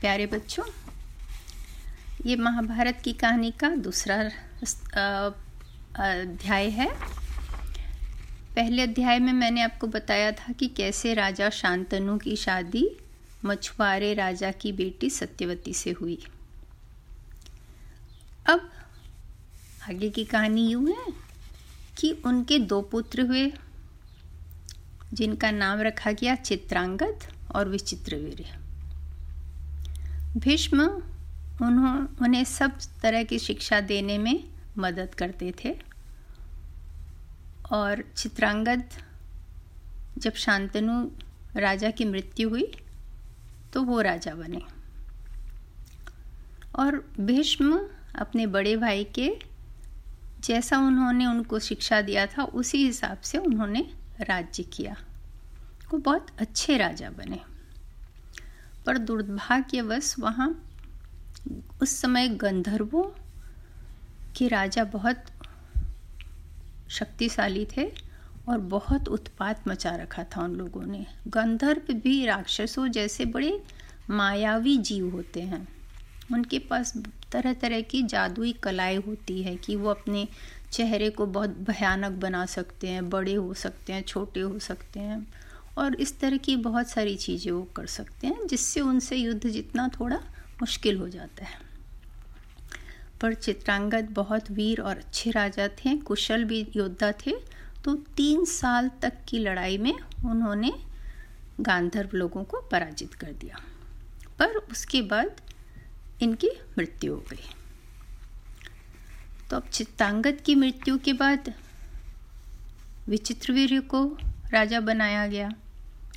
प्यारे बच्चों, ये महाभारत की कहानी का दूसरा अध्याय है। पहले अध्याय में मैंने आपको बताया था कि कैसे राजा शांतनु की शादी मछुआरे राजा की बेटी सत्यवती से हुई। अब आगे की कहानी यूँ है कि उनके दो पुत्र हुए, जिनका नाम रखा गया चित्रांगद और विचित्रवीर। भीष्म उन्हों, उन्हें सब तरह की शिक्षा देने में मदद करते थे। और चित्रांगद, जब शांतनु राजा की मृत्यु हुई तो वो राजा बने। और भीष्म अपने बड़े भाई के जैसा उन्होंने उनको शिक्षा दिया था, उसी हिसाब से उन्होंने राज्य किया। वो बहुत अच्छे राजा बने। पर दुर्भाग्यवश वहाँ उस समय गंधर्वों के राजा बहुत शक्तिशाली थे और बहुत उत्पात मचा रखा था उन लोगों ने। गंधर्व भी राक्षसों जैसे बड़े मायावी जीव होते हैं। उनके पास तरह तरह की जादुई कलाएँ होती है कि वो अपने चेहरे को बहुत भयानक बना सकते हैं, बड़े हो सकते हैं, छोटे हो सकते हैं। और इस तरह की बहुत सारी चीज़ें वो कर सकते हैं, जिससे उनसे युद्ध जितना थोड़ा मुश्किल हो जाता है। पर चित्रांगद बहुत वीर और अच्छे राजा थे, कुशल भी योद्धा थे तो तीन साल तक की लड़ाई में उन्होंने गांधर्व लोगों को पराजित कर दिया। पर उसके बाद इनकी मृत्यु हो गई। तो अब चित्तांगद की मृत्यु के बाद विचित्रवीर्य को राजा बनाया गया।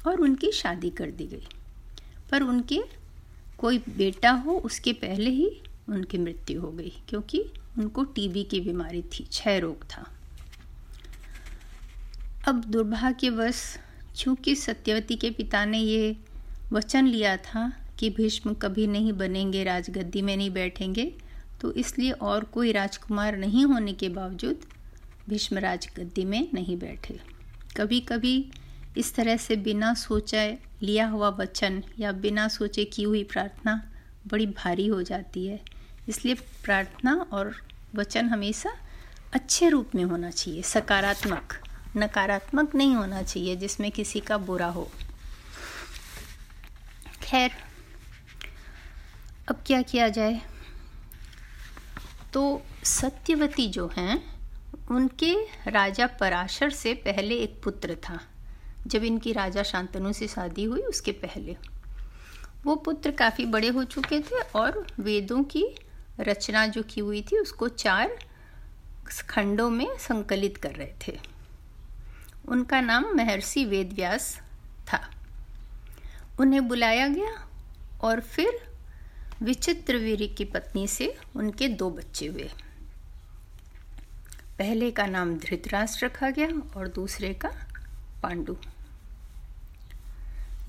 और उनकी शादी कर दी गई। पर उनके कोई बेटा हो, उसके पहले ही उनकी मृत्यु हो गई, क्योंकि उनको टीबी की बीमारी थी, क्षय रोग था। अब दुर्भाग्यवश क्योंकि सत्यवती के पिता ने ये वचन लिया था कि भीष्म कभी नहीं बनेंगे, राजगद्दी में नहीं बैठेंगे तो इसलिए और कोई राजकुमार नहीं होने के बावजूद भीष्म राजगद्दी में नहीं बैठे। कभी कभी इस तरह से बिना सोचे लिया हुआ वचन या बिना सोचे की हुई प्रार्थना बड़ी भारी हो जाती है। इसलिए प्रार्थना और वचन हमेशा अच्छे रूप में होना चाहिए, सकारात्मक, नकारात्मक नहीं होना चाहिए जिसमें किसी का बुरा हो। खैर, अब क्या किया जाए? तो सत्यवती जो हैं, उनके राजा पराशर से पहले एक पुत्र था। जब इनकी राजा शांतनु से शादी हुई, उसके पहले। वो पुत्र काफ़ी बड़े हो चुके थे और वेदों की रचना जो की हुई थी, उसको चार खंडों में संकलित कर रहे थे। उनका नाम महर्षि वेदव्यास था। उन्हें बुलाया गया और फिर विचित्रवीर की पत्नी से उनके दो बच्चे हुए। पहले का नाम धृतराष्ट्र रखा गया और दूसरे का पांडु।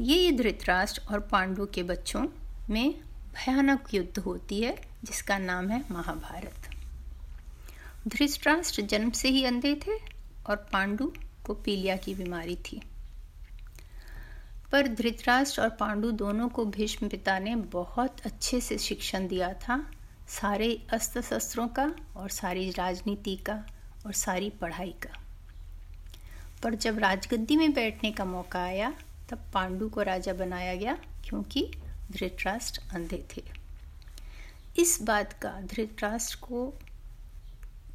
ये धृतराष्ट्र और पांडु के बच्चों में भयानक युद्ध होती है, जिसका नाम है महाभारत। धृतराष्ट्र जन्म से ही अंधे थे और पांडु को पीलिया की बीमारी थी। पर धृतराष्ट्र और पांडु दोनों को भीष्म पिता ने बहुत अच्छे से शिक्षण दिया था, सारे अस्त्र शस्त्रों का और सारी राजनीति का और सारी पढ़ाई का। पर जब राजगद्दी में बैठने का मौका आया तब पांडु को राजा बनाया गया क्योंकि धृतराष्ट्र अंधे थे। इस बात का धृतराष्ट्र को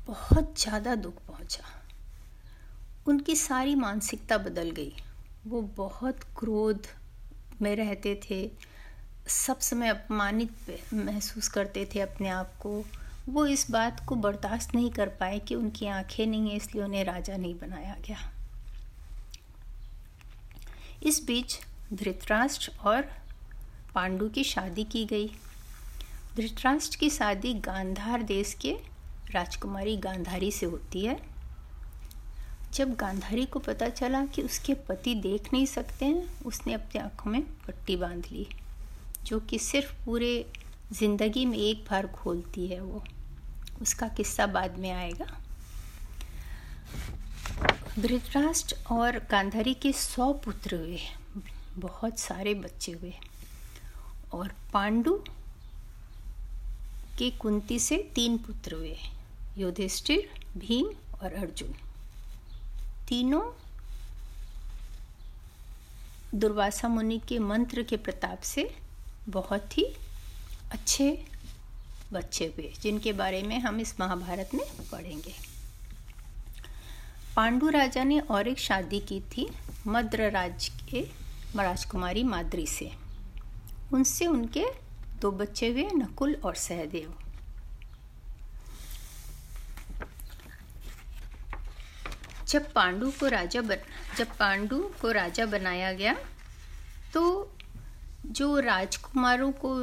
बहुत ज़्यादा दुख पहुँचा। उनकी सारी मानसिकता बदल गई। वो बहुत क्रोध में रहते थे, सब समय अपमानित महसूस करते थे अपने आप को। वो इस बात को बर्दाश्त नहीं कर पाए कि उनकी आँखें नहीं हैं, इसलिए उन्हें राजा नहीं बनाया गया। इस बीच धृतराष्ट्र और पांडु की शादी की गई। धृतराष्ट्र की शादी गांधार देश के राजकुमारी गांधारी से होती है। जब गांधारी को पता चला कि उसके पति देख नहीं सकते हैं, उसने अपनी आँखों में पट्टी बाँध ली, जो कि सिर्फ़ पूरे ज़िंदगी में एक बार खोलती है वो। उसका किस्सा बाद में आएगा। धृतराष्ट्र और गांधारी के सौ पुत्र हुए बहुत सारे बच्चे हुए और पांडु के कुंती से तीन पुत्र हुए युधिष्ठिर, भीम और अर्जुन। तीनों दुर्वासा मुनि के मंत्र के प्रताप से बहुत ही अच्छे बच्चे हुए, जिनके बारे में हम इस महाभारत में पढ़ेंगे। पांडु राजा ने और एक शादी की थी मद्र राज के राजकुमारी माद्री से। उनसे उनके दो बच्चे हुए, नकुल और सहदेव। जब पांडु को राजा बन, जब पांडु को राजा बनाया गया तो जो राजकुमारों को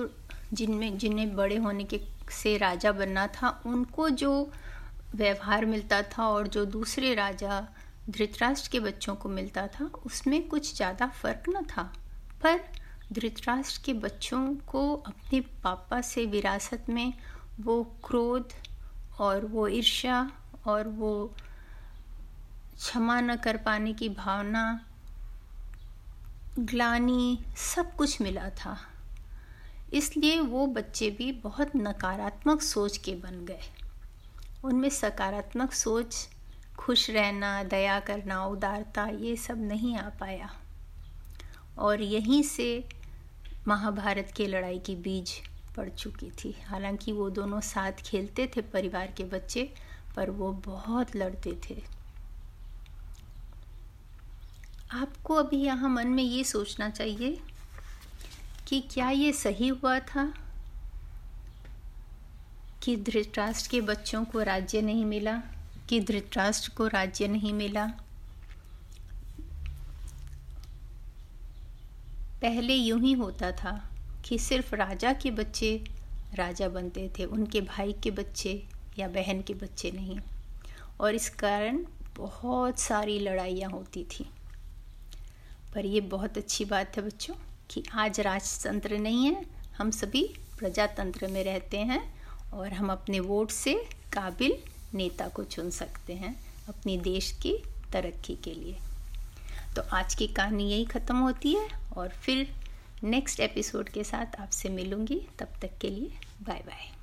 जिनमें, जिन्हें बड़े होने के से राजा बनना था, उनको जो व्यवहार मिलता था और जो दूसरे राजा धृतराष्ट्र के बच्चों को मिलता था, उसमें कुछ ज़्यादा फ़र्क न था। पर धृतराष्ट्र के बच्चों को अपने पापा से विरासत में वो क्रोध और वो ईर्ष्या और वो क्षमा न कर पाने की भावना, ग्लानी सब कुछ मिला था। इसलिए वो बच्चे भी बहुत नकारात्मक सोच के बन गए। उनमें सकारात्मक सोच, खुश रहना, दया करना, उदारता, ये सब नहीं आ पाया। और यहीं से महाभारत की लड़ाई की बीज पड़ चुकी थी। हालाँकि वो दोनों साथ खेलते थे, परिवार के बच्चे, पर वो बहुत लड़ते थे। आपको अभी यहाँ मन में ये सोचना चाहिए कि क्या ये सही हुआ था? कि धृतराष्ट्र के बच्चों को राज्य नहीं मिला, कि धृतराष्ट्र को राज्य नहीं मिला। पहले यूँ ही होता था कि सिर्फ़ राजा के बच्चे राजा बनते थे, उनके भाई के बच्चे या बहन के बच्चे नहीं। और इस कारण बहुत सारी लड़ाइयाँ होती थी। पर ये बहुत अच्छी बात है बच्चों कि आज राजतंत्र नहीं है, हम सभी प्रजातंत्र में रहते हैं। और हम अपने वोट से काबिल नेता को चुन सकते हैं अपनी देश की तरक्की के लिए। तो आज की कहानी यही ख़त्म होती है और फिर नेक्स्ट एपिसोड के साथ आपसे मिलूँगी। तब तक के लिए बाय बाय